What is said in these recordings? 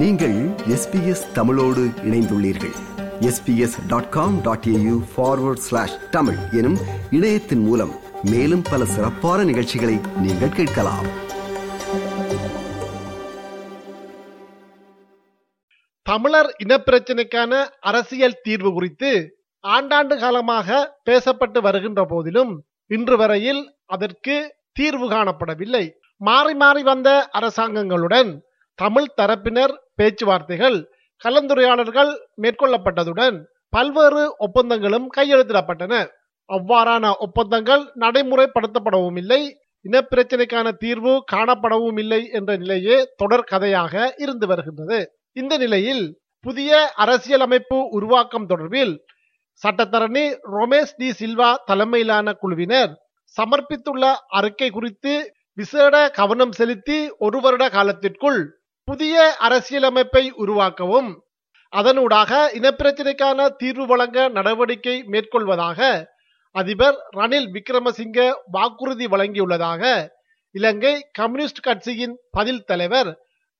நீங்கள் எஸ்பிஎஸ் தமிழோடு இணைந்துள்ளீர்கள். SBS dot com dot AU forward slash Tamil எனும் இணையத்தின் மூலம் மேலும் பல சிறப்பான நிகழ்ச்சிகளை நீங்கள் கேட்கலாம். தமிழர் இனப்பிரச்சினைக்கான அரசியல் தீர்வு குறித்து ஆண்டாண்டு காலமாக பேசப்பட்டு வருகின்ற போதிலும் இன்று வரையில் அதற்கு தீர்வு காணப்படவில்லை. மாறி மாறி வந்த அரசாங்கங்களுடன் தமிழ் தரப்பினர் பேச்சுவார்த்தைகள் கலந்துரையாடல்கள் மேற்கொள்ளப்பட்டதுடன் பல்வேறு ஒப்பந்தங்களும் கையெழுத்திடப்பட்டன. அவ்வாறான ஒப்பந்தங்கள் நடைமுறைப்படுத்தப்படவும் இல்லை இனப்பிரச்சினைக்கான தீர்வு காணப்படவும் இல்லை என்ற நிலையே தொடர் கதையாக இருந்து வருகின்றது. இந்த நிலையில் புதிய அரசியலமைப்பு உருவாக்கம் தொடர்பில் சட்டத்தரணி ரொமேஷ் டி சில்வா தலைமையிலான குழுவினர் சமர்ப்பித்துள்ள அறிக்கை குறித்து விசேட கவனம் செலுத்தி ஒரு வருட காலத்திற்குள் புதிய அரசியலமைப்பை உருவாக்கவும் அதனூடாக இனப்பிரச்சினைக்கான தீர்வு வழங்க நடவடிக்கை மேற்கொள்வதாக அதிபர் ரணில் விக்ரமசிங்க வாக்குறுதி வழங்கியுள்ளதாக இலங்கை கம்யூனிஸ்ட் கட்சியின் பதில் தலைவர்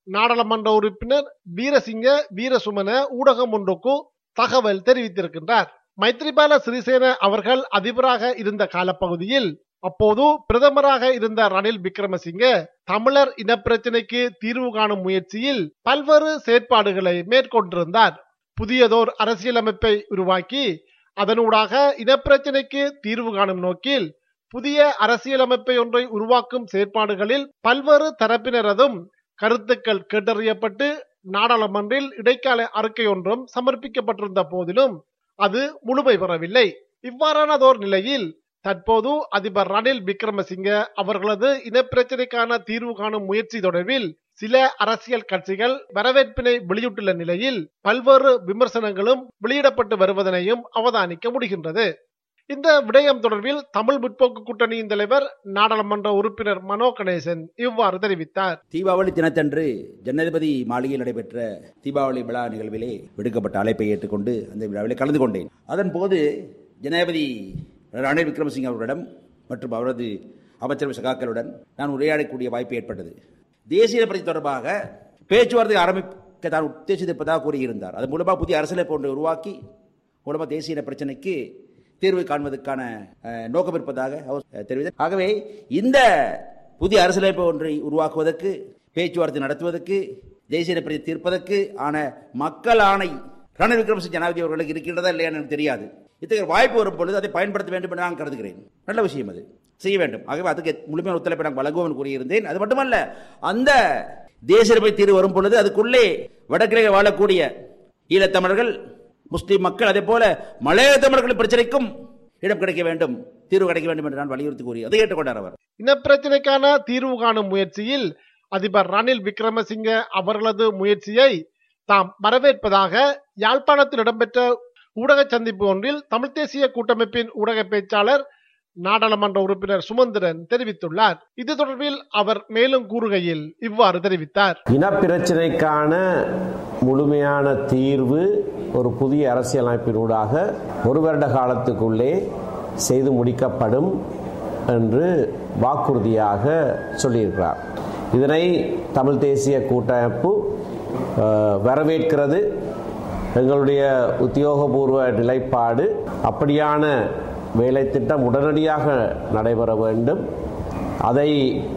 நாடாளுமன்ற உறுப்பினர் வீரசிங்க வீரசுமன ஊடகம் ஒன்றுக்கு தகவல் தெரிவித்திருக்கின்றார். மைத்ரிபால சிறிசேன அவர்கள் அதிபராக இருந்த காலப்பகுதியில் அப்போது பிரதமராக இருந்த ரணில் விக்ரமசிங்கே தமிழர் இனப்பிரச்சினைக்கு தீர்வு காணும் முயற்சியில் பல்வேறு செயற்பாடுகளை மேற்கொண்டிருந்தார். புதியதோர் அரசியலமைப்பை உருவாக்கி அதனூடாக இனப்பிரச்சினைக்கு தீர்வு காணும் நோக்கில் புதிய அரசியலமைப்பை ஒன்றை உருவாக்கும் செயற்பாடுகளில் பல்வேறு தரப்பினரதும் கருத்துக்கள் கேட்டறியப்பட்டு நாடாளுமன்றில் இடைக்கால அறிக்கை ஒன்றும் சமர்ப்பிக்கப்பட்டிருந்த போதிலும் அது முழுமை பெறவில்லை. இவ்வாறானதோர் நிலையில் தற்போது அதிபர் ரணில் விக்ரமசிங்க அவர்களது இனப்பிரச்சினைக்கான தீர்வு காணும் முயற்சி தொடர்பில் சில அரசியல் கட்சிகள் வரவேற்பினை வெளியிட்டுள்ள நிலையில் பல்வேறு விமர்சனங்களும் வெளியிடப்பட்டு வருவதனையும் அவதானிக்க முடிகின்றது. இந்த விடயம் தொடர்பில் தமிழ் முற்போக்கு கூட்டணியின் தலைவர் நாடாளுமன்ற உறுப்பினர் மனோ கணேசன் இவ்வாறு தெரிவித்தார். தீபாவளி தினத்தன்று ஜனாதிபதி மாளிகையில் நடைபெற்ற தீபாவளி விழா நிகழ்விலே விடுக்கப்பட்ட அழைப்பை ஏற்றுக்கொண்டு அந்த விழாவிலே கலந்து கொண்டேன். அதன் போது ஜனாதிபதி ரணில் விக்ரமசிங்க அவர்களிடம் மற்றும் அவரது அமைச்சரவை சகாக்களுடன் நான் உரையாடக்கூடிய வாய்ப்பு ஏற்பட்டது. தேசிய பிரச்சனை தொடர்பாக பேச்சுவார்த்தை ஆரம்பிக்க தான் உத்தேசித்திருப்பதாக கூறியிருந்தார். அது மூலமாக புதிய அரசியலமைப்பு ஒன்றை உருவாக்கி மூலமாக தேசிய பிரச்சனைக்கு தீர்வு காண்பதற்கான நோக்கம் இருப்பதாக அவர் தெரிவித்தார். ஆகவே இந்த புதிய அரசியலமைப்பு ஒன்றை உருவாக்குவதற்கு பேச்சுவார்த்தை நடத்துவதற்கு தேசிய பிரச்சனை தீர்ப்பதற்கு ஆன மக்கள் ஆணை ரணில் விக்ரமசிங் ஜனாதிபதி அவர்களுக்கு இருக்கின்றதா இல்லையா எனக்கு தெரியாது. இத்தகைய வாய்ப்பு வரும் பொழுது அதை பயன்படுத்த வேண்டும் என்று நான் கருதுகிறேன். நல்ல விஷயம் அது. செய்ய வேண்டும். ஆகவே அதுக்கு முழுமையான ஒத்துழைப்பை நான் வழங்குவோம் கூறியிருந்தேன். அது மட்டுமல்ல அந்த தேசிய தீர்வு வரும் பொழுது அதுக்குள்ளே வடக்கிலே வாழக்கூடிய ஈழத்தமிழர்கள் முஸ்லீம் மக்கள் அதே போல மலைய தமிழர்களின் பிரச்சனைக்கும் இடம் கிடைக்க வேண்டும் தீர்வு கிடைக்க வேண்டும் என்று நான் வலியுறுத்தி கூறி அதை ஏற்றுக்கொண்டார் அவர். இனப்பிரச்சனைக்கான தீர்வு காணும் முயற்சியில் அதிபர் ரணில் விக்ரமசிங்க அவர்களது முயற்சியை தாம் வரவேற்பதாக யாழ்ப்பாணத்தில் இடம்பெற்ற ஊடக சந்திப்பு ஒன்றில் தமிழ் தேசிய கூட்டமைப்பின் ஊடக பேச்சாளர் நாடாளுமன்ற உறுப்பினர் சுமந்திரன் தெரிவித்துள்ளார். இது தொடர்பில் அவர் மேலும் கூறுகையில் இவ்வாறு தெரிவித்தார். இனப்பிரச்சினைக்கான முழுமையான தீர்வு ஒரு புதிய அரசியலமைப்பினூடாக ஒரு வருட காலத்துக்குள்ளே செய்து முடிக்கப்படும் என்று வாக்குறுதியாக சொல்லியிருக்கிறார். இதனை தமிழ் தேசிய கூட்டமைப்பு வரவேற்கிறது. எங்களுடைய உத்தியோகபூர்வ நிலைப்பாடு அப்படியான வேலை திட்டம் உடனடியாக நடைபெற வேண்டும். அதை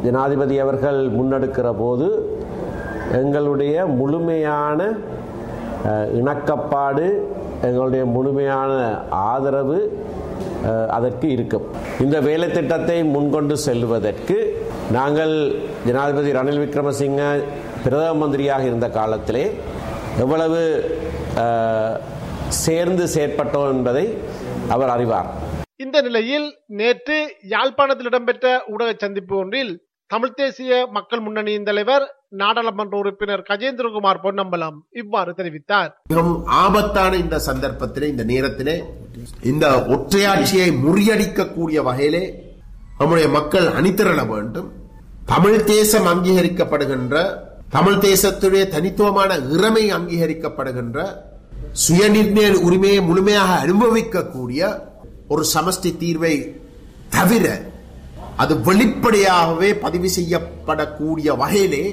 ஜனாதிபதி அவர்கள் முன்னெடுக்கிற போது எங்களுடைய முழுமையான இணக்கப்பாடு எங்களுடைய முழுமையான ஆதரவு அதற்கு இருக்கும். இந்த வேலை திட்டத்தை முன்கொண்டு செல்வதற்கு நாங்கள் ஜனாதிபதி ரணில் விக்ரமசிங்க பிரதம மந்திரியாக இருந்த காலத்திலே எவ்வளவு சேர்ந்து செயற்பட்டோம் என்பதை அவர் அறிவார். இந்த நிலையில் நேற்று யாழ்ப்பாணத்தில் இடம்பெற்ற ஊடக சந்திப்பு ஒன்றில் தமிழ் தேசிய மக்கள் முன்னணியின் தலைவர் நாடாளுமன்ற உறுப்பினர் கஜேந்திரகுமார் பொன்னம்பலம் இவ்வாறு தெரிவித்தார். மிகவும் ஆபத்தான இந்த சந்தர்ப்பத்திலே இந்த நேரத்திலே இந்த ஒற்றையாட்சியை முறியடிக்கக்கூடிய வகையிலே நம்முடைய மக்கள் அணிதிரள வேண்டும். தமிழ் தேசம் அங்கீகரிக்கப்படுகின்ற தமிழ் தேசத்துடைய தனித்துவமான இறமை அங்கீகரிக்கப்படுகின்ற சுயநிர்ணய உரிமையை முழுமையாக அனுபவிக்கக்கூடிய ஒரு சமஷ்டி தீர்வை தவிர அது வெளிப்படையாகவே பதிவு செய்யப்படக்கூடிய வகையிலே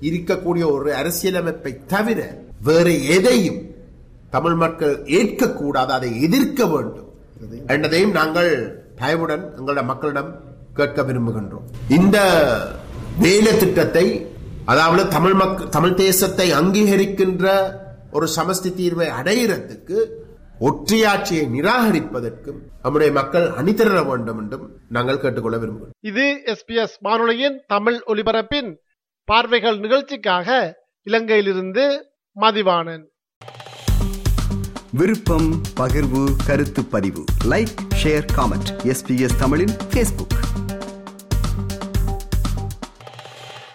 இருக்கக்கூடிய ஒரு அரசியலமைப்பை தவிர வேறு எதையும் தமிழ் மக்கள் ஏற்கக்கூடாது அதை எதிர்க்க வேண்டும் என்பதையும் நாங்கள் பயவுடன் எங்களுடைய மக்களிடம் கேட்க விரும்புகின்றோம். இந்த வேலை திட்டத்தை அதாவது தமிழ் மக்கள் தமிழ் தேசத்தை அங்கீகரிக்கின்ற ஒரு சமஸ்தி தீர்வை அடையிறதுக்கு ஒற்றையாட்சியை நிராகரிப்பதற்கும் நம்முடைய மக்கள் அணிதிரள வேண்டும் என்றும் நாங்கள் கேட்டுக்கொள்ள விரும்புகிறோம். இது எஸ்பிஎஸ் வானொலியின் தமிழ் ஒலிபரப்பின் பார்வைகள் நிகழ்ச்சிக்காக இலங்கையிலிருந்து மதிவாணன். விருப்பம் பகிர்வு கருத்து பதிவு. லைக் ஷேர் காமெண்ட் எஸ்பிஎஸ் தமிழின் ஃபேஸ்புக்